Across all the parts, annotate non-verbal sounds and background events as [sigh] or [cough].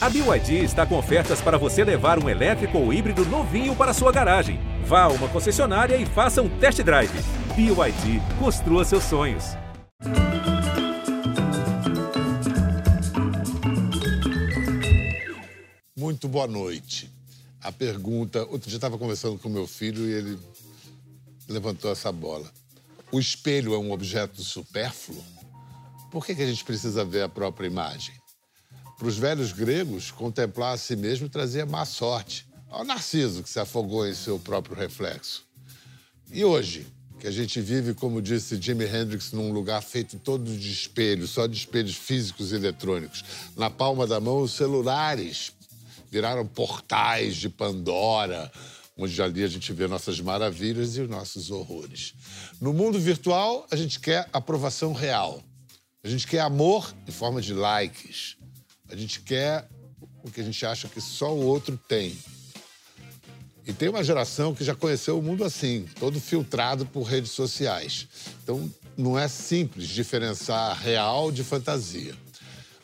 A BYD está com ofertas para você levar um elétrico ou híbrido novinho para sua garagem. Vá a uma concessionária e faça um test drive. BYD, construa seus sonhos. Muito boa noite. A pergunta. Outro dia estava conversando com meu filho e ele levantou essa bola. O espelho é um objeto supérfluo? Por que, que a gente precisa ver a própria imagem? Para os velhos gregos, contemplar a si mesmo trazia má sorte. Ao Narciso, que se afogou em seu próprio reflexo. E hoje, que a gente vive, como disse Jimi Hendrix, num lugar feito todo de espelhos, só de espelhos físicos e eletrônicos. Na palma da mão, os celulares viraram portais de Pandora, onde ali a gente vê nossas maravilhas e os nossos horrores. No mundo virtual, a gente quer aprovação real. A gente quer amor em forma de likes. A gente quer o que a gente acha que só o outro tem. E tem uma geração que já conheceu o mundo assim, todo filtrado por redes sociais. Então, não é simples diferenciar real de fantasia.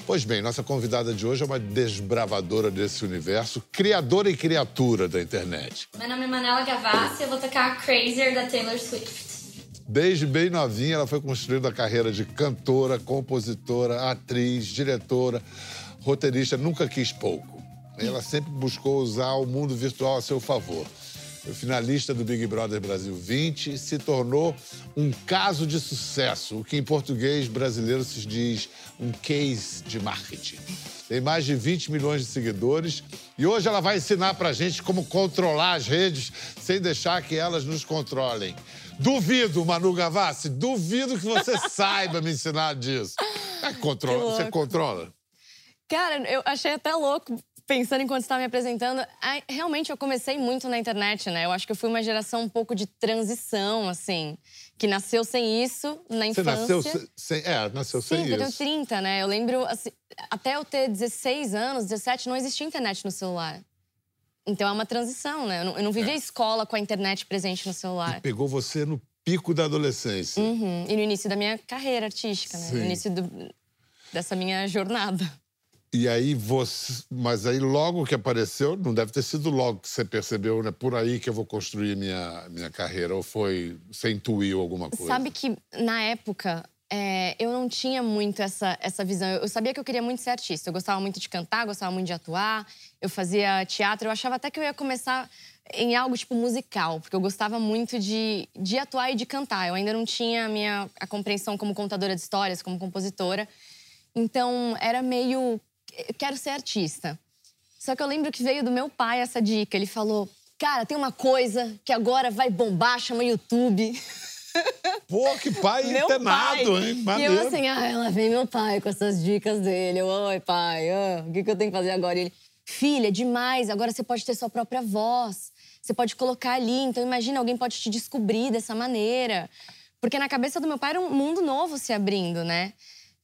Pois bem, nossa convidada de hoje é uma desbravadora desse universo, criadora e criatura da internet. Meu nome é Manela Gavassi eu vou tocar Crazier da Taylor Swift. Desde bem novinha, ela foi construindo a carreira de cantora, compositora, atriz, diretora, roteirista, nunca quis pouco. Ela sempre buscou usar o mundo virtual a seu favor. Foi finalista do Big Brother Brasil 20 se tornou um caso de sucesso, o que em português brasileiro se diz um case de marketing. Tem mais de 20 milhões de seguidores e hoje ela vai ensinar pra gente como controlar as redes sem deixar que elas nos controlem. Duvido, Manu Gavassi, duvido que você [laughs] saiba me ensinar disso. É, controla, você controla? Cara, eu achei até louco pensando enquanto você estava me apresentando, realmente eu comecei muito na internet, né? Eu acho que eu fui uma geração um pouco de transição, assim, que nasceu sem isso na infância. Você nasceu sem. É, nasceu Sim, sem isso. Sim, eu tenho 30, né? Eu lembro, assim, até eu ter 16 anos, 17, não existia internet no celular. Então é uma transição, né? Eu não, eu não vivia é. escola com a internet presente no celular. E pegou você no pico da adolescência. Uhum. E no início da minha carreira artística, né? Sim. No início do, dessa minha jornada. E aí você. Mas aí logo que apareceu, não deve ter sido logo que você percebeu, né? Por aí que eu vou construir minha, minha carreira. Ou foi. Você intuiu alguma coisa? Sabe que na época. É, eu não tinha muito essa, essa visão. Eu sabia que eu queria muito ser artista. Eu gostava muito de cantar, gostava muito de atuar. Eu fazia teatro. Eu achava até que eu ia começar em algo tipo musical, porque eu gostava muito de, de atuar e de cantar. Eu ainda não tinha a minha a compreensão como contadora de histórias, como compositora. Então era meio eu quero ser artista. Só que eu lembro que veio do meu pai essa dica. Ele falou: Cara, tem uma coisa que agora vai bombar, chama YouTube. [laughs] Pô, que pai meu internado, pai. hein? Maneiro. E eu assim, ah, ela vem meu pai com essas dicas dele. Eu, oi, pai, ah, o que, que eu tenho que fazer agora? E ele, filha, demais, agora você pode ter sua própria voz. Você pode colocar ali. Então, imagina, alguém pode te descobrir dessa maneira. Porque na cabeça do meu pai era um mundo novo se abrindo, né?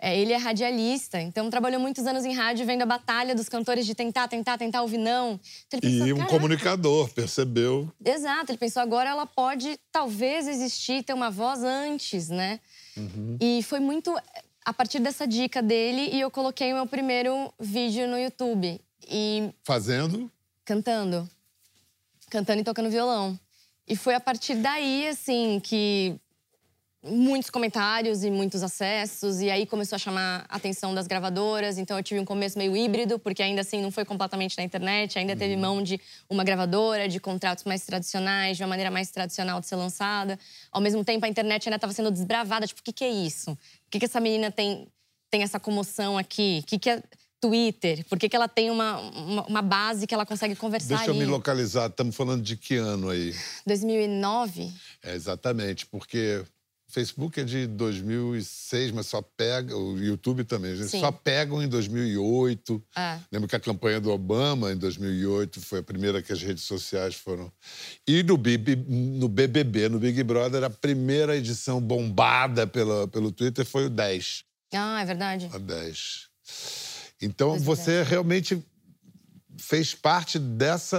É, ele é radialista, então trabalhou muitos anos em rádio vendo a batalha dos cantores de tentar, tentar, tentar ouvir não. Então, pensou, e um comunicador, percebeu. Exato, ele pensou agora ela pode talvez existir, ter uma voz antes, né? Uhum. E foi muito a partir dessa dica dele e eu coloquei o meu primeiro vídeo no YouTube. E Fazendo? Cantando. Cantando e tocando violão. E foi a partir daí, assim, que muitos comentários e muitos acessos e aí começou a chamar a atenção das gravadoras então eu tive um começo meio híbrido porque ainda assim não foi completamente na internet ainda teve uhum. mão de uma gravadora de contratos mais tradicionais de uma maneira mais tradicional de ser lançada ao mesmo tempo a internet ainda estava sendo desbravada tipo o que, que é isso o que, que essa menina tem tem essa comoção aqui o que, que é Twitter? Por que, que ela tem uma, uma, uma, base que ela consegue conversar Deixa eu ali? me localizar. Estamos falando de que ano aí? 2009. É, exatamente, porque Facebook é de 2006, mas só pega. O YouTube também, só pegam em 2008. É. Lembro que a campanha do Obama, em 2008, foi a primeira que as redes sociais foram. E no, no BBB, no Big Brother, a primeira edição bombada pela, pelo Twitter foi o 10. Ah, é verdade. A 10. Então, você realmente fez parte dessa.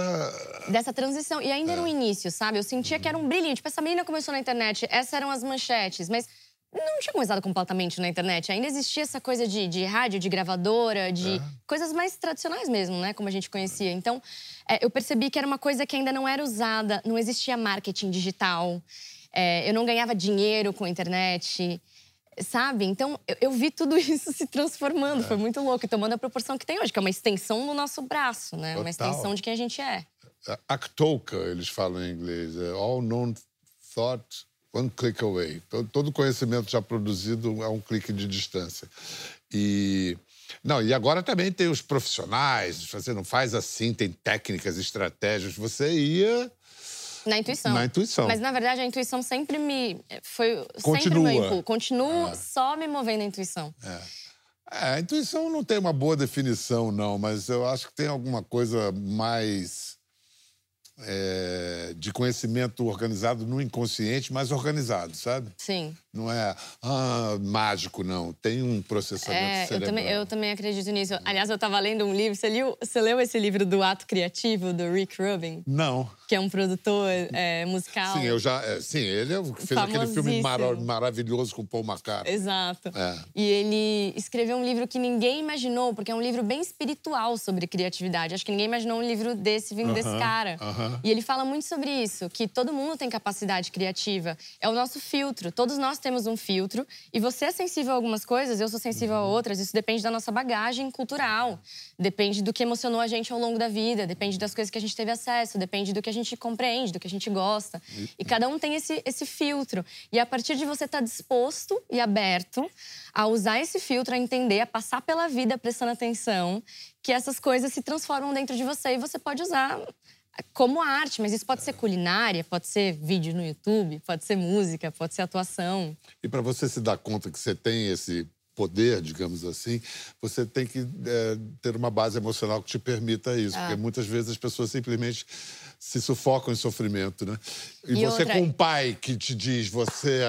Dessa transição. E ainda é. no início, sabe? Eu sentia que era um brilhinho. Tipo, essa menina começou na internet, essas eram as manchetes, mas não tinha começado completamente na internet. Ainda existia essa coisa de, de rádio, de gravadora, de É. coisas mais tradicionais mesmo, né? Como a gente conhecia. Então, é, eu percebi que era uma coisa que ainda não era usada, não existia marketing digital. É, eu não ganhava dinheiro com a internet, sabe? Então, eu, eu vi tudo [laughs] isso se transformando. Foi muito louco e tomando a proporção que tem hoje, que é uma extensão do nosso braço, né? Uma Total. extensão de quem a gente é. Actoka, eles falam em inglês. É all known thought, one click away. Todo, conhecimento já produzido a um clique de distância. E. Não, e agora também tem os profissionais. Você não faz assim, tem técnicas, estratégias. Você ia. Na intuição. Na intuição. Mas, na verdade, a intuição sempre me... Foi sempre Continua. meu impulso. Continuo só me movendo a intuição. É, a intuição não tem uma boa definição, não, mas eu acho que tem alguma coisa mais é, de conhecimento organizado no inconsciente, mais organizado, sabe? Sim. Não é ah, mágico, não. Tem um processamento É, eu cerebral. também, eu também acredito nisso. Aliás, eu estava lendo um livro. Você, liu, você leu esse livro do Ato Criativo, do Rick Rubin? Não. Que é um produtor é, musical. Sim, eu já. é, sim, ele é fez aquele filme mara- maravilhoso com Paul McCartney. Exato. É. E ele escreveu um livro que ninguém imaginou, porque é um livro bem espiritual sobre criatividade. Acho que ninguém imaginou um livro desse vindo desse cara. aham. E ele fala muito sobre isso, que todo mundo tem capacidade criativa. É o nosso filtro. Todos nós temos um filtro. E você é sensível a algumas coisas, eu sou sensível a outras. Isso depende da nossa bagagem cultural. Depende do que emocionou a gente ao longo da vida. Depende das coisas que a gente teve acesso. Depende do que a gente compreende, do que a gente gosta. E cada um tem esse, esse filtro. E a partir de você estar disposto e aberto a usar esse filtro, a entender, a passar pela vida prestando atenção, que essas coisas se transformam dentro de você e você pode usar como arte, mas isso pode ser culinária, pode ser vídeo no YouTube, pode ser música, pode ser atuação. E para você se dar conta que você tem esse poder, digamos assim, você tem que é, ter uma base emocional que te permita isso. Ah. Porque muitas vezes as pessoas simplesmente se sufocam em sofrimento, né? E, E você outra- com um pai que te diz, você...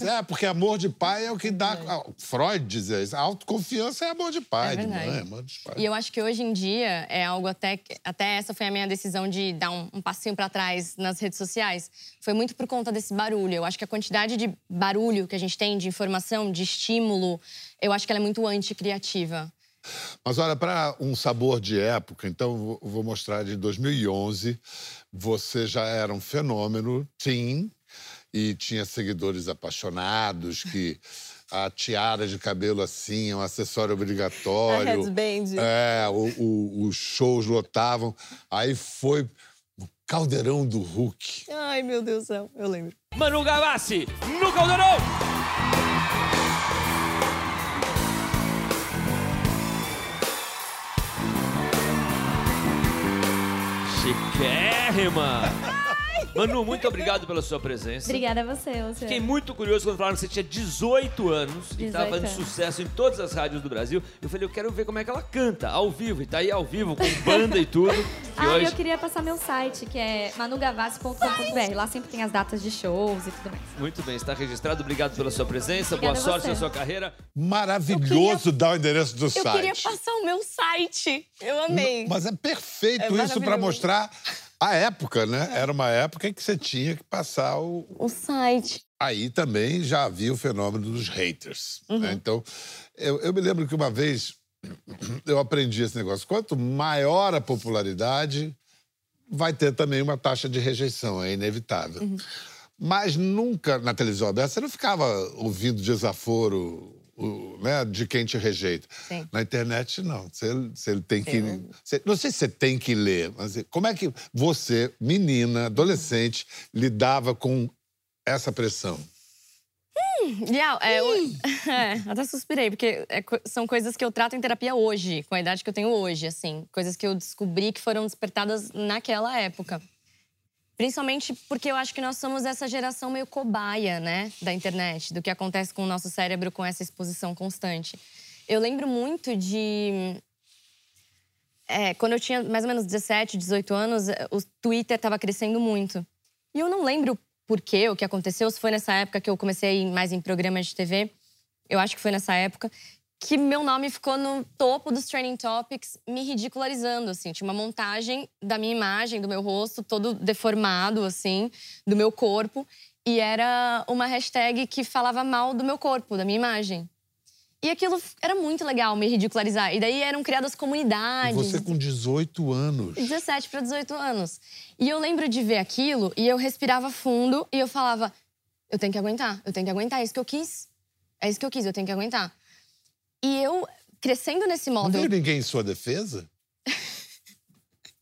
É, porque amor de pai é o que dá... ah, Freud dizia isso. Autoconfiança é amor de pai, É de verdade. mãe, amor de pai. E eu acho que hoje em dia é algo até. que- Até essa foi a minha decisão de dar um, um passinho para trás nas redes sociais. Foi muito por conta desse barulho. Eu acho que a quantidade de barulho que a gente tem, de informação, de estímulo, eu acho que ela é muito anticriativa. Mas olha, para um sabor de época, então vou- vou mostrar de 2011. Você já era um fenômeno teen e tinha seguidores apaixonados que a tiara de cabelo assim é um acessório obrigatório. A headband. É, o- o- os shows lotavam. Aí foi o caldeirão do Hulk. Ai, meu Deus do céu, eu lembro. Manu Gavassi no Caldeirão. Chiquérrima. Manu, muito obrigado pela sua presença. Obrigada a você, Luciano. Fiquei muito curioso quando falaram que você tinha 18 anos e 18 estava fazendo anos. sucesso em todas as rádios do Brasil. Eu falei, eu quero ver como é que ela canta ao vivo. E tá aí ao vivo, com banda e tudo. Que Ah, hoje... eu queria passar meu site, que é manugavassi.com.br. Lá sempre tem as datas de shows e tudo mais. Muito bem, está registrado. Obrigado pela sua presença. Boa Obrigada a sorte você. na sua carreira. Maravilhoso dar o endereço do Eu site. queria passar o meu site. Eu amei. Mas é perfeito É isso para mostrar a época, né? Era uma época em que você tinha que passar o, O site. Aí também já havia o fenômeno dos haters. Uhum. né? Então, eu, eu me lembro que uma vez eu aprendi esse negócio. Quanto maior a popularidade, vai ter também uma taxa de rejeição, é inevitável. Uhum. Mas nunca na televisão aberta você não ficava ouvindo desaforo o- né, de quem te rejeita. Sim. Na internet, não. Você, você tem que. Eu- você- não sei se você tem que ler, mas como é que você, menina, adolescente, lidava com essa pressão? Lial, é, o- [laughs] é, até suspirei, porque é são coisas que eu trato em terapia hoje, com a idade que eu tenho hoje, assim. Coisas que eu descobri que foram despertadas naquela época. Principalmente porque eu acho que nós somos essa geração meio cobaia, né, da internet, do que acontece com o nosso cérebro com essa exposição constante. Eu lembro muito de é, quando eu tinha mais ou menos 17, 18 anos, o Twitter estava crescendo muito. E eu não lembro por quê, o que aconteceu, se foi nessa época que eu comecei a ir mais em programas de TV. Eu acho que foi nessa época que meu nome ficou no topo dos trending topics, me ridicularizando, assim. Tinha uma montagem da minha imagem, do meu rosto, todo deformado, assim, do meu corpo. E era uma hashtag que falava mal do meu corpo, da minha imagem. E aquilo era muito legal me ridicularizar. E daí eram criadas E comunidades. você com 18 anos. 17 para 18 anos. E eu lembro de ver aquilo e eu respirava fundo e eu falava: eu tenho que aguentar, eu tenho que aguentar, é isso que eu quis. É isso que eu quis, eu tenho que aguentar. E eu, crescendo nesse Não modo, veio ninguém em sua defesa? [laughs]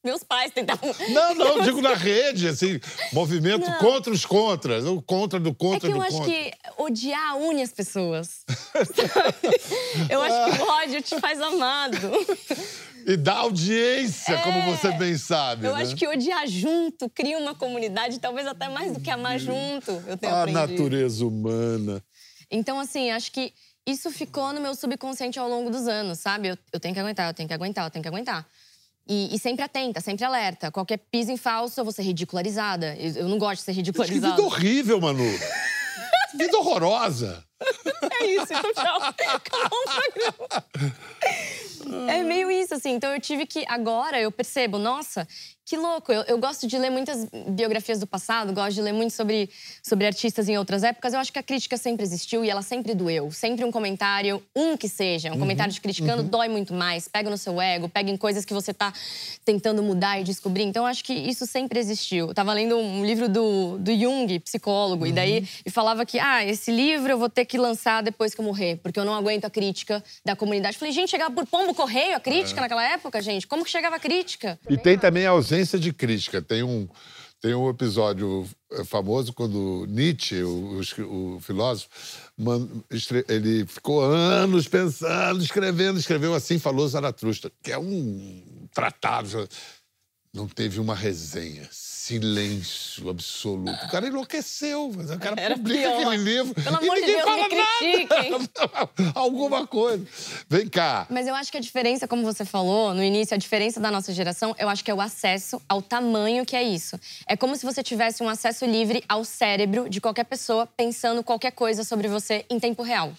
meus pais tentavam. [laughs] Não, não, digo na rede, assim, movimento Não. contra os contras, o contra do É contra que eu do acho contra. que odiar une as pessoas. [laughs] eu acho que o ódio te faz amado. E dá audiência, como você bem sabe. É. Eu né? acho que odiar junto cria uma comunidade, talvez até mais do que amar junto. Eu tenho A aprendido. natureza humana. Então, assim, acho que isso ficou no meu subconsciente ao longo dos anos, sabe? Eu, eu tenho que aguentar, eu tenho que aguentar, eu tenho que aguentar. E, e sempre atenta, sempre alerta. Qualquer piso em falso, eu vou ser ridicularizada. Eu, eu não gosto de ser Que ridicularizada. vida horrível, Manu. Que vida horrorosa. É isso, então tchau. Acabou o programa. É meio isso, assim. Então eu tive que. Agora eu percebo, nossa, que louco. Eu, eu gosto de ler muitas biografias do passado, gosto de ler muito sobre, sobre artistas em outras épocas. Eu acho que a crítica sempre existiu e ela sempre doeu. Sempre um comentário, um que seja, um comentário te criticando, dói muito mais. Pega no seu ego, pega em coisas que você tá tentando mudar e descobrir. Então eu acho que isso sempre existiu. Eu tava lendo um livro do, do Jung, psicólogo, e daí e falava que, ah, esse livro eu vou ter que lançar depois que eu morrer, porque eu não aguento a crítica da comunidade. Falei, gente, chegava por pombo correio a crítica naquela época, gente? Como que chegava a crítica? E tem também a ausência de crítica. Tem um, tem um episódio eh, famoso quando Nietzsche, o, o- o filósofo, man- ele ficou anos pensando, escrevendo, escreveu assim, falou Zaratustra, que é um tratado. Não teve uma resenha. Silêncio absoluto. O cara enlouqueceu. mas O cara Era publica pior. aquele livro. Pelo e amor de ninguém Deus, fala me nada. [laughs] Alguma coisa. Vem cá. Mas eu acho que a diferença, como você falou no início, a diferença da nossa geração, eu acho que é o acesso ao tamanho que é isso. É como se você tivesse um acesso livre ao cérebro de qualquer pessoa pensando qualquer coisa sobre você em tempo real.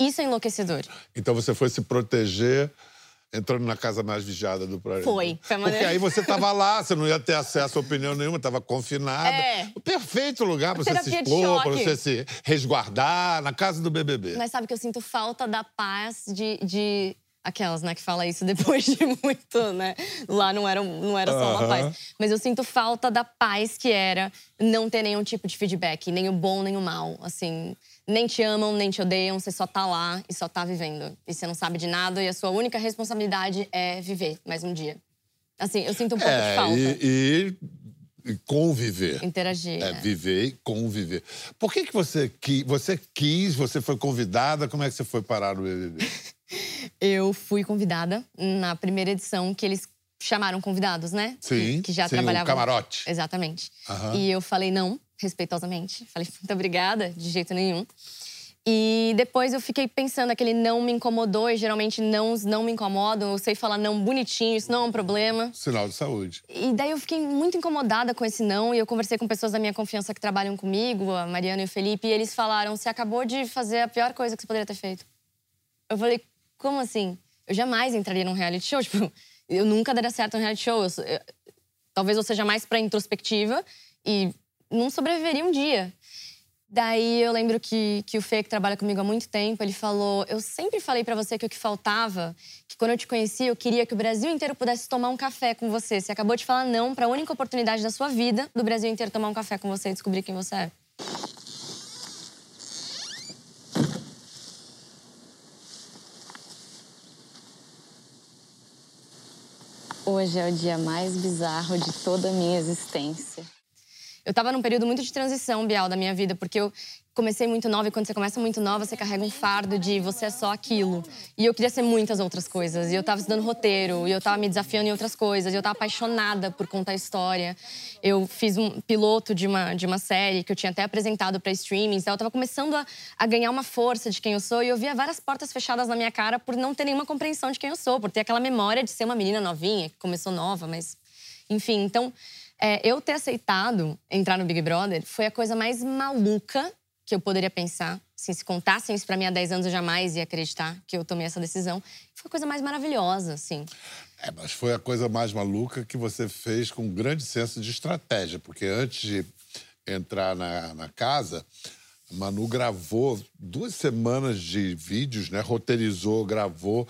Isso é enlouquecedor. Então você foi se proteger entrando na casa mais vigiada do planeta. Foi, foi a Porque maneira- aí você estava lá, você não ia ter acesso a opinião nenhuma, estava confinada. É. O perfeito lugar para você se expor, para você se resguardar, na casa do BBB. Mas sabe que eu sinto falta da paz de. de... Aquelas, né, que fala isso [laughs] depois de muito, né? Lá não era, não era só uma paz. Mas eu sinto falta da paz que era não ter nenhum tipo de feedback, nem o bom, nem o mal. Assim, nem te amam, nem te odeiam, você só tá lá e só tá vivendo. E você não sabe de nada e a sua única responsabilidade é viver mais um dia. Assim, eu sinto um pouco de É, falta. e, e- e conviver. Interagir. É, é. viver e conviver. Por que, que você, quis, você quis, você foi convidada? Como é que você foi parar no BBB? [laughs] Eu fui convidada na primeira edição que eles chamaram convidados, né? Sim, Que já sim, o trabalhavam. camarote. Exatamente. Aham. E eu falei não, respeitosamente. Falei, muito obrigada, de jeito nenhum. E depois eu fiquei pensando, aquele não me incomodou, e geralmente não não me incomodam. Eu sei falar não bonitinho, isso não é um problema. Sinal de saúde. E daí eu fiquei muito incomodada com esse não. E eu conversei com pessoas da minha confiança que trabalham comigo, a Mariana e o Felipe, e eles falaram: você acabou de fazer a pior coisa que você poderia ter feito. Eu falei, como assim? Eu jamais entraria num reality show. [laughs] Tipo, eu nunca daria certo num reality show. Eu eu- talvez eu seja mais pra introspectiva e não sobreviveria um dia. Daí eu lembro que, que o Fê, que trabalha comigo há muito tempo, ele falou: Eu sempre falei pra você que o que faltava, que quando eu te conheci, eu queria que o Brasil inteiro pudesse tomar um café com você. Você acabou de falar não pra única oportunidade da sua vida do Brasil inteiro tomar um café com você e descobrir quem você é. Hoje é o dia mais bizarro de toda a minha existência. Eu tava num período muito de transição, Bial, da minha vida, porque eu comecei muito nova e quando você começa muito nova, você carrega um fardo de você é só aquilo. E eu queria ser muitas outras coisas. E eu tava estudando roteiro, e eu tava me desafiando em outras coisas, e eu tava apaixonada por contar história. Eu fiz um piloto de uma, de uma série que eu tinha até apresentado para streaming, então eu tava começando a, a ganhar uma força de quem eu sou, e eu via várias portas fechadas na minha cara por não ter nenhuma compreensão de quem eu sou, por ter aquela memória de ser uma menina novinha, que começou nova, mas enfim, então, é, eu ter aceitado entrar no Big Brother foi a coisa mais maluca que eu poderia pensar. Assim, se contassem isso pra mim há 10 anos, eu jamais ia acreditar que eu tomei essa decisão. Foi a coisa mais maravilhosa, assim. É, mas foi a coisa mais maluca que você fez com um grande senso de estratégia, porque antes de, entrar na, na casa, Manu gravou duas semanas de vídeos, né? Roteirizou, gravou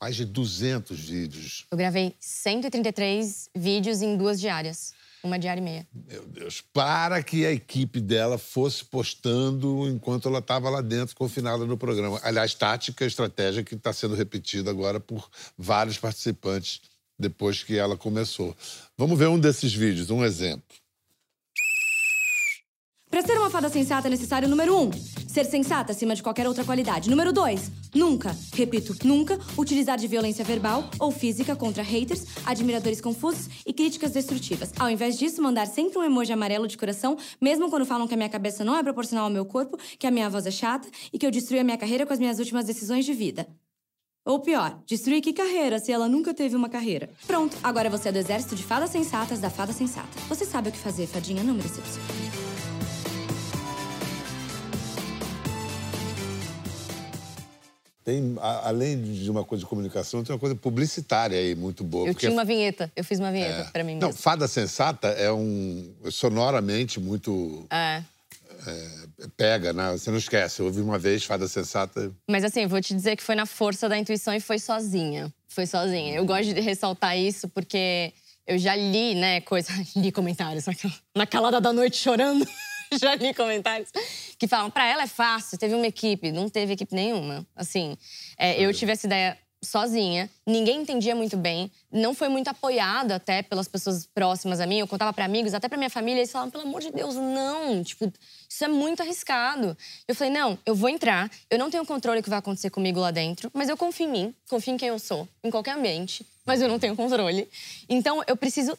mais de 200 vídeos. Eu gravei 133 vídeos em duas diárias. Uma diária e meia. Meu Deus, para que a equipe dela fosse postando enquanto ela estava lá dentro, confinada no programa. Aliás, tática, estratégia que está sendo repetida agora por vários participantes depois que ela começou. Vamos ver um desses vídeos, um exemplo. Para ser uma fada sensata é necessário número um, ser sensata acima de qualquer outra qualidade. Número dois, nunca, repito, nunca utilizar de violência verbal ou física contra haters, admiradores confusos e críticas destrutivas. Ao invés disso, mandar sempre um emoji amarelo de coração, mesmo quando falam que a minha cabeça não é proporcional ao meu corpo, que a minha voz é chata e que eu destruí a minha carreira com as minhas últimas decisões de vida. Ou pior, destruir que carreira se ela nunca teve uma carreira? Pronto, agora você é do exército de fadas sensatas da fada sensata. Você sabe o que fazer, fadinha, não me decepcione. Tem, a- além de uma coisa de comunicação, tem uma coisa publicitária aí muito boa. Eu tinha uma vinheta. Eu fiz uma vinheta é- pra mim Não, mesma. Fada Sensata é um. sonoramente muito. É. é, pega, né? Você não esquece. Eu ouvi uma vez Fada Sensata. Mas assim, vou te dizer que foi na força da intuição e foi sozinha. Foi sozinha. Eu gosto de ressaltar isso porque eu já li, né, coisa. [laughs] li comentários naquela, na calada da noite chorando. [laughs] já li comentários que falam, pra ela é fácil, teve uma equipe. Não teve equipe nenhuma. Assim, é, eu tive essa ideia sozinha, ninguém entendia muito bem, não foi muito apoiado até pelas pessoas próximas a mim. Eu contava pra amigos, até pra minha família, eles falavam, pelo amor de Deus, não, tipo, isso é muito arriscado. Eu falei, não, eu vou entrar, eu não tenho controle do que vai acontecer comigo lá dentro, mas eu confio em mim, confio em quem eu sou, em qualquer ambiente, mas eu não tenho controle. Então eu preciso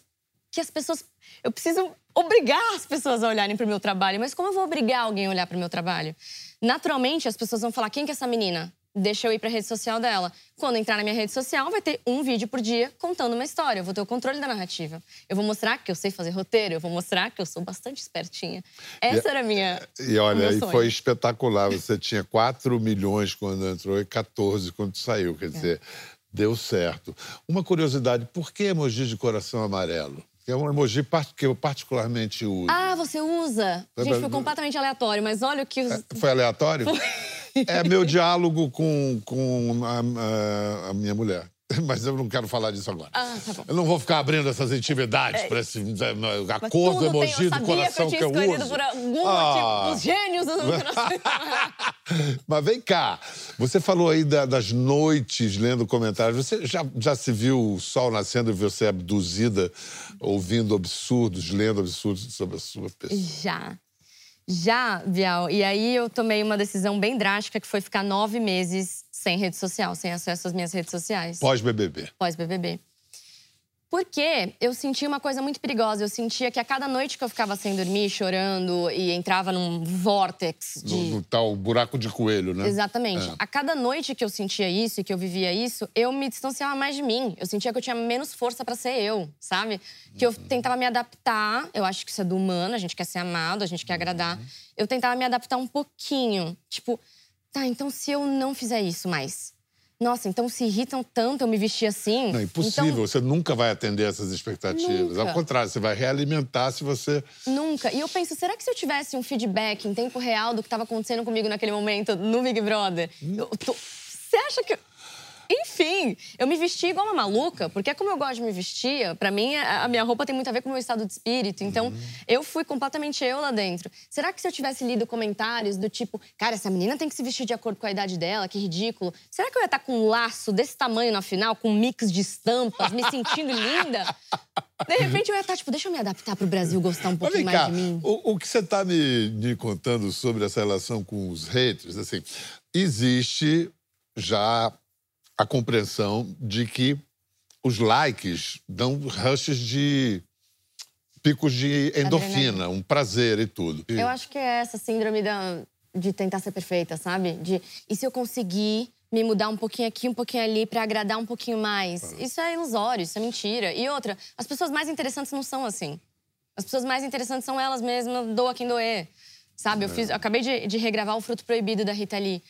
que as pessoas. Eu preciso obrigar as pessoas a olharem para o meu trabalho. Mas como eu vou obrigar alguém a olhar para o meu trabalho? Naturalmente, as pessoas vão falar: quem que é essa menina? Deixa eu ir para a rede social dela. Quando entrar na minha rede social, vai ter um vídeo por dia contando uma história. Eu vou ter o controle da narrativa. Eu vou mostrar que eu sei fazer roteiro. Eu vou mostrar que eu sou bastante espertinha. Essa era a minha. E olha, e foi espetacular. Você tinha 4 milhões quando entrou e 14 quando saiu. É. Quer dizer, deu certo. Uma curiosidade: por que emoji de coração amarelo? Que é um emoji que eu particularmente uso. Ah, você usa? Foi Gente, foi completamente aleatório, mas olha o que os. Foi aleatório? É meu diálogo com, com a- a minha mulher. [laughs] Mas eu não quero falar disso agora. Ah, tá. Eu não vou ficar abrindo essas intimidades para esse a cor do tudo tem- emoji eu do coração que que eu eu, tinha escolhido uso. por algum Ah. motivo. Os gênios do. [laughs] Mas vem cá, você falou aí da- das noites lendo comentários. Você já, já se viu o sol nascendo e você abduzida, ouvindo absurdos, lendo absurdos sobre a sua pessoa? Já. Já, Bial. E aí eu tomei uma decisão bem drástica, que foi ficar nove meses sem rede social, sem acesso às minhas redes sociais. Pós-BBB. Pós-BBB. Porque eu sentia uma coisa muito perigosa. Eu sentia que a cada noite que eu ficava sem dormir, chorando e entrava num vórtex de. No, no tal buraco de coelho, né? Exatamente. É. A cada noite que eu sentia isso e que eu vivia isso, eu me distanciava mais de mim. Eu sentia que eu tinha menos força pra ser eu, sabe? Que eu tentava me adaptar. Eu acho que isso é do humano, a gente quer ser amado, a gente quer agradar. Eu tentava me adaptar um pouquinho. Tipo, tá, então se eu não fizer isso mais. Nossa, então se irritam tanto eu me vestir assim. Não, impossível. Então, Você nunca vai atender essas expectativas. Nunca. Ao contrário, você vai realimentar se você. Nunca. E eu penso, será que se eu tivesse um feedback em tempo real do que estava acontecendo comigo naquele momento no Big Brother, eu tô- você acha que. Enfim, eu me vesti igual uma maluca, porque é como eu gosto de me vestir. Pra mim, a minha roupa tem muito a ver com o meu estado de espírito. Então, eu fui completamente eu lá dentro. Será que se eu tivesse lido comentários do tipo, cara, essa menina tem que se vestir de acordo com a idade dela, que ridículo. Será que eu ia estar com um laço desse tamanho na final, com um mix de estampas, me sentindo linda? De repente eu ia estar, tipo, deixa eu me adaptar pro Brasil gostar um pouquinho cá, mais de mim. o, o que você está me, me contando sobre essa relação com os haters, assim, existe já a compreensão de que os likes dão rushes de picos de endorfina, um prazer e tudo. Eu acho que é essa síndrome da, de tentar ser perfeita, sabe? De e se eu conseguir me mudar um pouquinho aqui, um pouquinho ali pra agradar um pouquinho mais? Isso é ilusório, isso é mentira. E outra, as pessoas mais interessantes não são assim. As pessoas mais interessantes são elas mesmas, doa quem doer. Sabe? Eu, fiz, eu acabei de, de regravar o Fruto Proibido da Rita Lee.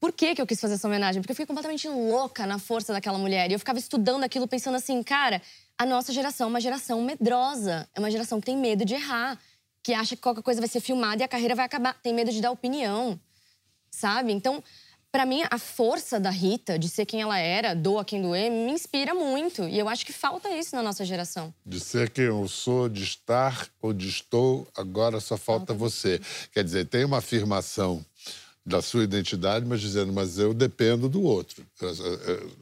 Por que, que eu quis fazer essa homenagem? Porque eu fiquei completamente louca na força daquela mulher. E eu ficava estudando aquilo, pensando assim, cara, a nossa geração é uma geração medrosa. É uma geração que tem medo de errar. que acha que qualquer coisa vai ser filmada e a carreira vai acabar. Tem medo de dar opinião, sabe? Então, para mim, a força da Rita, de ser quem ela era, doa quem doer, me inspira muito. E eu acho que falta isso na nossa geração. De ser quem eu sou, de estar ou de estou, agora só falta você. Quer dizer, tem uma afirmação da sua identidade, mas dizendo, mas eu dependo do outro.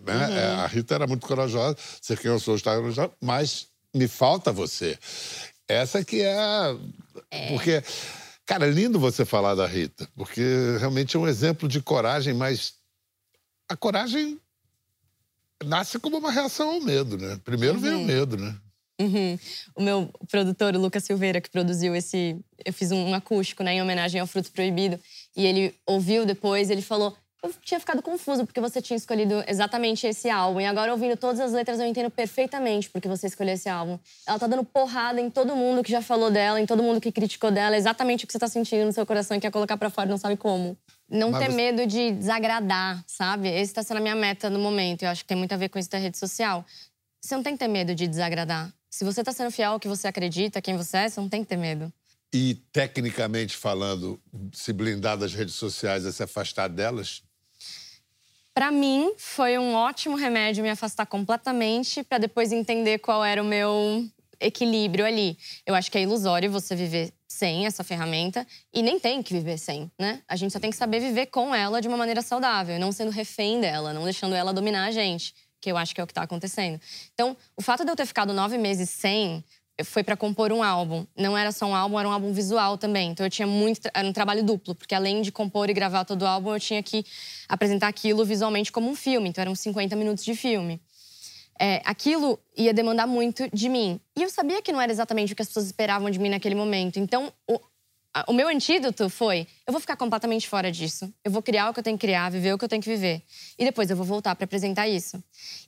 Né? É, A Rita era muito corajosa, ser quem eu sou, estar corajosa, mas me falta você. Essa que é, a- Porque, cara, é lindo você falar da Rita, porque realmente é um exemplo de coragem, mas a coragem nasce como uma reação ao medo, né? Primeiro vem o medo, né? Uhum. O meu produtor, o Lucas Silveira, que produziu esse. Eu fiz um acústico, né, em homenagem ao Fruto Proibido. E ele ouviu depois, ele falou. Eu tinha ficado confuso porque você tinha escolhido exatamente esse álbum. E agora, ouvindo todas as letras, eu entendo perfeitamente porque você escolheu esse álbum. Ela tá dando porrada em todo mundo que já falou dela, em todo mundo que criticou dela. Exatamente o que você tá sentindo no seu coração e quer colocar pra fora e não sabe como. Não Mas ter você- medo de desagradar, sabe? Esse tá sendo a minha meta no momento. Eu acho que tem muito a ver com isso da rede social. Você não tem que ter medo de desagradar. Se você tá sendo fiel ao que você acredita, quem você é, você não tem que ter medo. E, tecnicamente falando, se blindar das redes sociais é se afastar delas? Pra mim, foi um ótimo remédio me afastar completamente pra depois entender qual era o meu equilíbrio ali. Eu acho que é ilusório você viver sem essa ferramenta e nem tem que viver sem, né? A gente só tem que saber viver com ela de uma maneira saudável, não sendo refém dela, não deixando ela dominar a gente, que eu acho que é o que tá acontecendo. Então, o fato de eu ter ficado nove meses sem foi pra compor um álbum. Não era só um álbum, era um álbum visual também. Então eu tinha muito. Era um trabalho duplo, porque além de compor e gravar todo o álbum, eu tinha que apresentar aquilo visualmente como um filme. Então eram 50 minutos de filme. É, aquilo ia demandar muito de mim. E eu sabia que não era exatamente o que as pessoas esperavam de mim naquele momento. Então, o, o meu antídoto foi: eu vou ficar completamente fora disso. Eu vou criar o que eu tenho que criar, viver o que eu tenho que viver. E depois eu vou voltar para apresentar isso.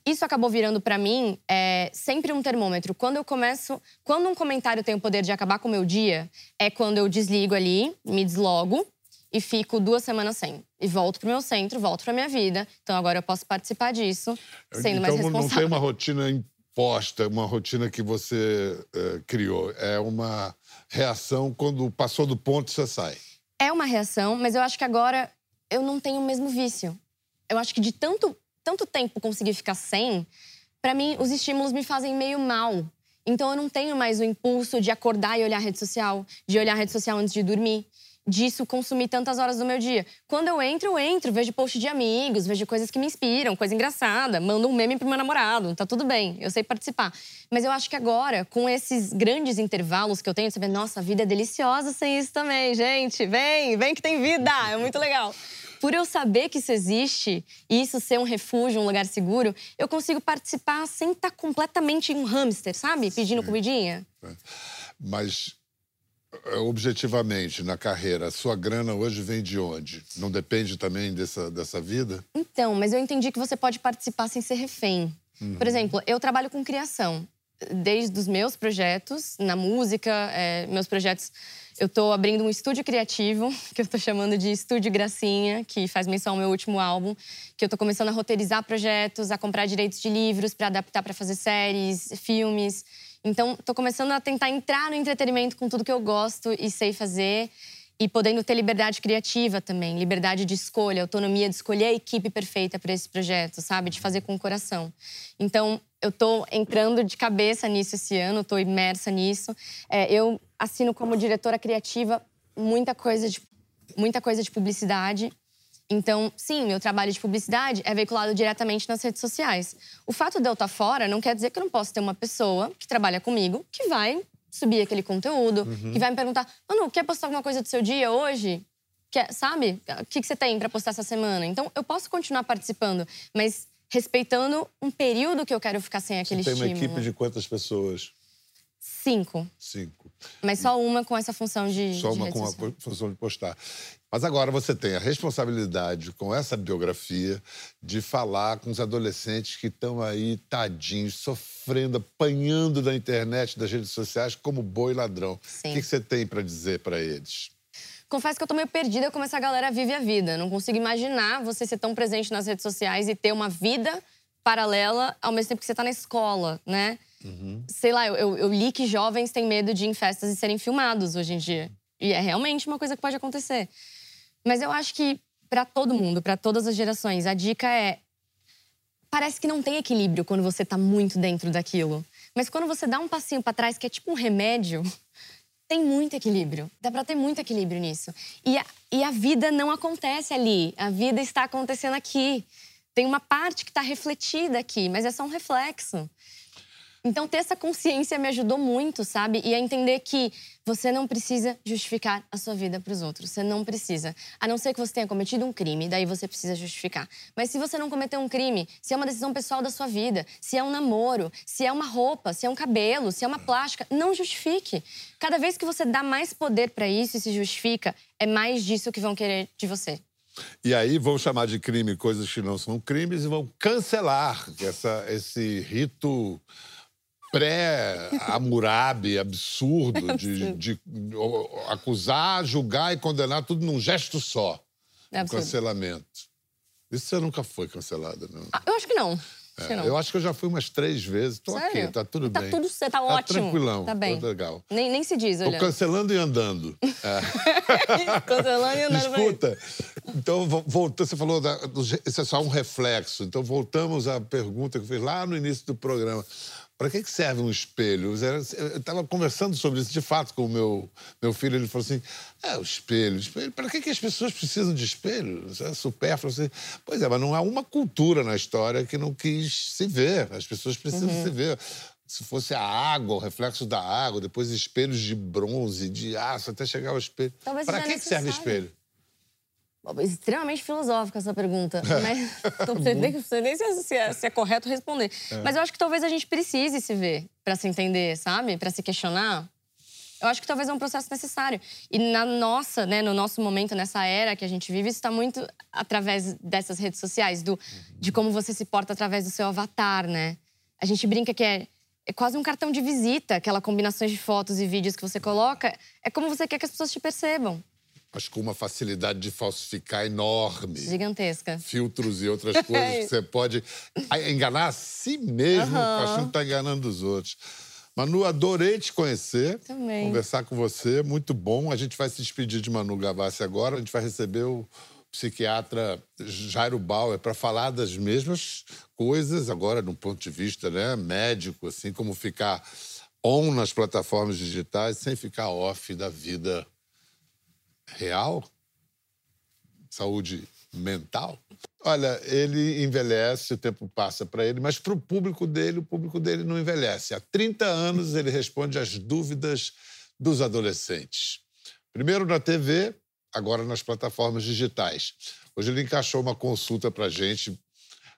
Isso acabou virando para mim é, sempre um termômetro. Quando eu começo, quando um comentário tem o poder de acabar com o meu dia, é quando eu desligo ali, me deslogo e fico duas semanas sem. E volto pro meu centro, volto pra minha vida. Então agora eu posso participar disso, sendo mais então, não responsável. tem uma rotina imposta, uma rotina que você eh, criou. É uma reação quando passou do ponto, você sai. É uma reação, mas eu acho que agora eu não tenho o mesmo vício. Eu acho que de tanto, tanto tempo conseguir ficar sem, pra mim os estímulos me fazem meio mal. Então eu não tenho mais o impulso de acordar e olhar a rede social, de olhar a rede social antes de dormir, disso consumir tantas horas do meu dia. Quando eu entro, eu entro, vejo post de amigos, vejo coisas que me inspiram, coisa engraçada, mando um meme pro meu namorado, tá tudo bem, eu sei participar. Mas eu acho que agora, com esses grandes intervalos que eu tenho, você vê, nossa, a vida é deliciosa sem isso também, gente. Vem, vem que tem vida, é muito legal. Por eu saber que isso existe e isso ser um refúgio, um lugar seguro, eu consigo participar sem estar completamente um hamster, sabe? Pedindo comidinha. Mas, eh, objetivamente, na carreira, a sua grana hoje vem de onde? Não depende também dessa, dessa vida? Então, mas eu entendi que você pode participar sem ser refém. Por exemplo, eu trabalho com criação. Desde os meus projetos, na música, é, meus projetos. Eu estou abrindo um estúdio criativo, [laughs] que eu estou chamando de Estúdio Gracinha, que faz menção ao meu último álbum. Que eu estou começando a roteirizar projetos, a comprar direitos de livros para adaptar para fazer séries, filmes. Então, estou começando a tentar entrar no entretenimento com tudo que eu gosto e sei fazer. E podendo ter liberdade criativa também, liberdade de escolha, autonomia de escolher a equipe perfeita para esse projeto, sabe? De fazer com o coração. Então, eu tô entrando de cabeça nisso esse ano, tô imersa nisso. É, eu assino como diretora criativa muita coisa de, muita coisa de publicidade. Então, sim, meu trabalho de publicidade é veiculado diretamente nas redes sociais. O fato de eu estar fora não quer dizer que eu não posso ter uma pessoa que trabalha comigo que vai subir aquele conteúdo, que vai me perguntar: Manu, quer postar alguma coisa do seu dia hoje? Quer, sabe? O que, que você tem para postar essa semana? Então, eu posso continuar participando, mas respeitando um período que eu quero ficar sem aquele Tem uma equipe de quantas pessoas? Cinco. Cinco. Mas só uma com essa função de. Só uma com a social. função de postar. Mas agora você tem a responsabilidade, com essa biografia, de falar com os adolescentes que estão aí, tadinhos, sofrendo, apanhando da internet, das redes sociais, como boi ladrão. Sim. O que que você tem para dizer para eles? Confesso que eu tô meio perdida como essa galera vive a vida. Não consigo imaginar você ser tão presente nas redes sociais e ter uma vida paralela ao mesmo tempo que você tá na escola, né? Sei lá, eu, eu, li que jovens têm medo de ir em festas e serem filmados hoje em dia. E é realmente uma coisa que pode acontecer. Mas eu acho que para todo mundo, para todas as gerações, a dica é parece que não tem equilíbrio quando você tá muito dentro daquilo. Mas quando você dá um passinho para trás, que é tipo um remédio, [laughs] tem muito equilíbrio. Dá pra ter muito equilíbrio nisso. E a, e a vida não acontece ali. A vida está acontecendo aqui. Tem uma parte que está refletida aqui, mas é só um reflexo. Então, ter essa consciência me ajudou muito, sabe? E a entender que você não precisa justificar a sua vida para os outros. Você não precisa. A não ser que você tenha cometido um crime, daí você precisa justificar. Mas se você não cometeu um crime, se é uma decisão pessoal da sua vida, se é um namoro, se é uma roupa, se é um cabelo, se é uma plástica, não justifique. Cada vez que você dá mais poder para isso e se justifica, é mais disso que vão querer de você. E aí vão chamar de crime coisas que não são crimes e vão cancelar essa, esse rito pré-Hammurabi absurdo [laughs] de, de, acusar, julgar e condenar tudo num gesto só. É um cancelamento. Isso você nunca foi cancelada, não? Ah, eu acho que não. É, não. eu acho que eu já fui umas três vezes. Tô Sério? aqui, tá tudo Tá bem. tudo certo, tá Tá ótimo. tranquilão, Tá bem. tá legal. Nem, nem se diz, Tô olha. cancelando e andando. [laughs] É. [laughs] Cancelando e andando Escuta, então, vo- voltando, você falou, da, do, isso é só um reflexo. Então, voltamos à pergunta que eu fiz lá no início do programa. Para que, que serve um espelho? Eu estava conversando sobre isso, de fato, com o meu, meu filho. Ele falou assim, é, o espelho, espelho. Para que, que as pessoas precisam de espelho? Isso é supérfluo. Assim. Pois é, mas não há uma cultura na história que não quis se ver. As pessoas precisam Uhum. se ver. Se fosse a água, o reflexo da água, depois espelhos de bronze, de aço, até chegar ao espelho. Para que, que serve espelho? Extremamente filosófica essa pergunta. Mas não sei nem, nem se, é, se é- se é correto responder. Mas eu acho que talvez a gente precise se ver para se entender, sabe? Para se questionar. Eu acho que talvez é um processo necessário. E na nossa, né, no nosso momento, nessa era que a gente vive, isso está muito através dessas redes sociais, do, de como você se porta através do seu avatar, né? A gente brinca que é, é quase um cartão de visita, aquela combinações de fotos e vídeos que você coloca. É como você quer que as pessoas te percebam. Acho que uma facilidade de falsificar enorme. Gigantesca. Filtros e outras [laughs] coisas que você pode enganar a si mesmo, Aham. achando que está enganando os outros. Manu, adorei te conhecer. Também. Conversar com você, muito bom. A gente vai se despedir de Manu Gavassi agora. A gente vai receber o psiquiatra Jairo Bauer para falar das mesmas coisas, agora, de um ponto de vista né, médico, assim, como ficar on nas plataformas digitais sem ficar off da vida real, saúde mental. Olha, ele envelhece, o tempo passa para ele, mas para o público dele, o público dele não envelhece. Há 30 anos ele responde às dúvidas dos adolescentes. Primeiro na TV, agora nas plataformas digitais. Hoje ele encaixou uma consulta para gente.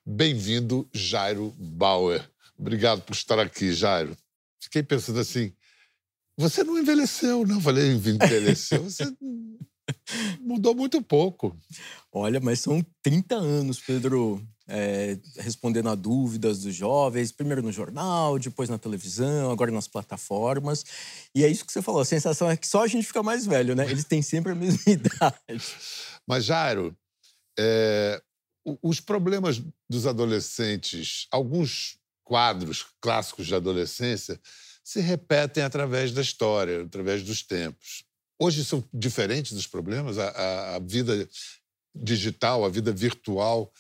Bem-vindo, Jairo Bauer. Obrigado por estar aqui, Jairo. Fiquei pensando assim, você não envelheceu, não. Falei, envelheceu. Você [laughs] mudou muito pouco. Olha, mas são 30 anos, Pedro, é, respondendo a dúvidas dos jovens, primeiro no jornal, depois na televisão, agora nas plataformas. E é isso que você falou, a sensação é que só a gente fica mais velho, né? Eles têm sempre a mesma [laughs] idade. Mas, Jairo, é, os problemas dos adolescentes, alguns quadros clássicos de adolescência, se repetem através da história, através dos tempos. Hoje são diferentes dos problemas? A, a- a vida digital, a vida virtual,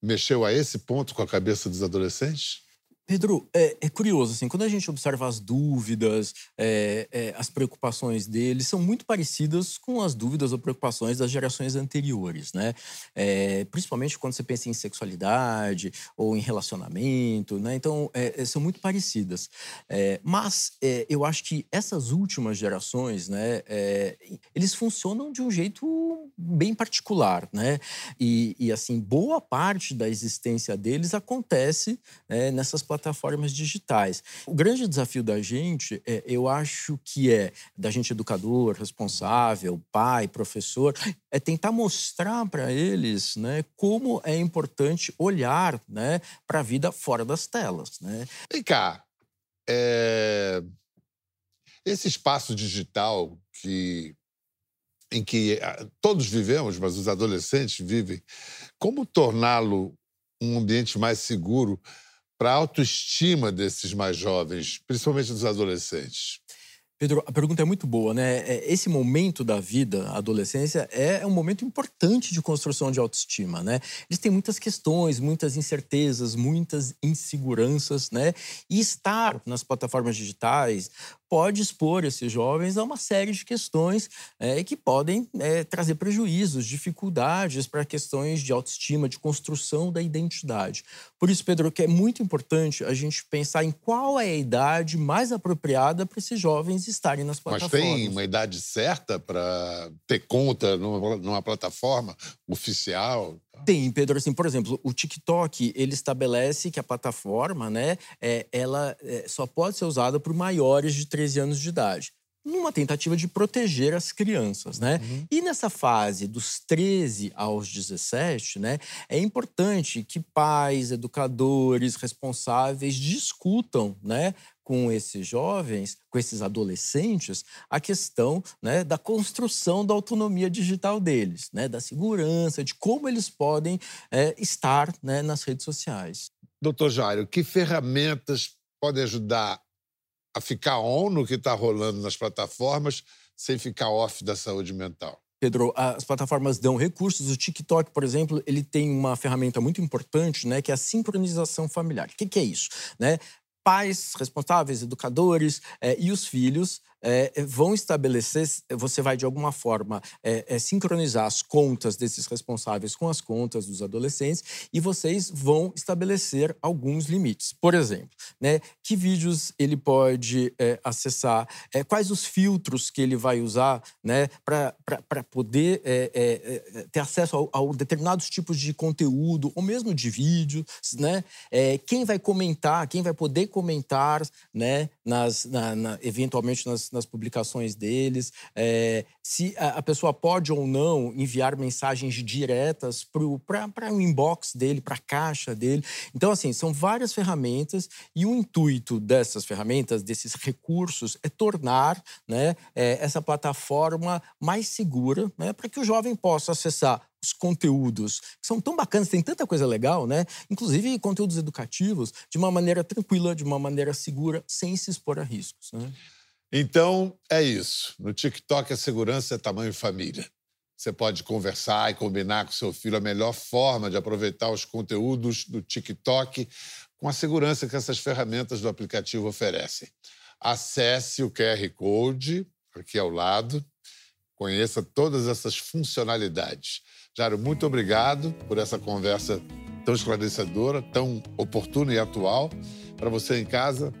mexeu a esse ponto com a cabeça dos adolescentes? Pedro, é, é curioso, assim, quando a gente observa as dúvidas, é, é, as preocupações deles, são muito parecidas com as dúvidas ou preocupações das gerações anteriores, né? É, principalmente quando você pensa em sexualidade ou em relacionamento, né? Então, é, é, são muito parecidas. Mas eu acho que essas últimas gerações, né? eles funcionam de um jeito bem particular, né? E, e, assim, boa parte da existência deles acontece nessas plataformas digitais. O grande desafio da gente, é, eu acho que é da gente educador, responsável, pai, professor, é tentar mostrar para eles, né, como é importante olhar, né, para a vida fora das telas, né? Vem cá, é, esse espaço digital que em que ah, todos vivemos, mas os adolescentes vivem, como torná-lo um ambiente mais seguro para a autoestima desses mais jovens, principalmente dos adolescentes? Pedro, a pergunta é muito boa, né? É, esse momento da vida, a adolescência, é um momento importante de construção de autoestima, né? Eles têm muitas questões, muitas incertezas, muitas inseguranças, né? E estar nas plataformas digitais pode expor esses jovens a uma série de questões é, que podem é, trazer prejuízos, dificuldades para questões de autoestima, de construção da identidade. Por isso, Pedro, que é muito importante a gente pensar em qual é a idade mais apropriada para esses jovens estarem nas plataformas. Mas tem uma idade certa para ter conta numa, numa plataforma oficial? Tem, Pedro. Assim, por exemplo, o TikTok ele estabelece que a plataforma, né, é, ela é, só pode ser usada por maiores de 13 anos de idade numa tentativa de proteger as crianças, né? Uhum. E nessa fase dos 13 aos 17, né, é importante que pais, educadores, responsáveis discutam, né, com esses jovens, com esses adolescentes, a questão né, da construção da autonomia digital deles, né, da segurança, de como eles podem é, estar né, nas redes sociais. Doutor Jairo, que ferramentas podem ajudar a ficar on no que está rolando nas plataformas sem ficar off da saúde mental? Pedro, as plataformas dão recursos. O TikTok, por exemplo, ele tem uma ferramenta muito importante, né, que é a sincronização familiar. O que, que é isso? Né? Pais responsáveis, educadores é, e os filhos é, vão estabelecer, você vai de alguma forma é, é, sincronizar as contas desses responsáveis com as contas dos adolescentes e vocês vão estabelecer alguns limites. Por exemplo, né, que vídeos ele pode acessar, quais os filtros que ele vai usar né, para poder ter acesso a, a, determinados tipos de conteúdo ou mesmo de vídeos, né, quem vai comentar, quem vai poder comentar né, nas, na, na, eventualmente nas publicações deles, é, se a, a, pessoa pode ou não enviar mensagens diretas para o inbox dele, para a caixa dele. Então, assim, são várias ferramentas e o intuito dessas ferramentas, desses recursos, é tornar né, é, essa plataforma mais segura né, para que o jovem possa acessar os conteúdos que são tão bacanas, tem tanta coisa legal, né? Inclusive conteúdos educativos, de uma maneira tranquila, de uma maneira segura, sem se expor a riscos. Né? Então, é isso. No TikTok, a segurança é tamanho família. Você pode conversar e combinar com seu filho a melhor forma de aproveitar os conteúdos do TikTok com a segurança que essas ferramentas do aplicativo oferecem. Acesse o QR Code aqui ao lado, conheça todas essas funcionalidades. Jário, muito obrigado por essa conversa tão esclarecedora, tão oportuna e atual. Para você em casa,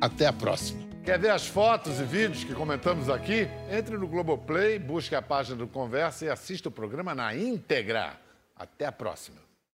até a próxima. Quer ver as fotos e vídeos que comentamos aqui? Entre no Globoplay, busque a página do Conversa e assista o programa na íntegra. Até a próxima.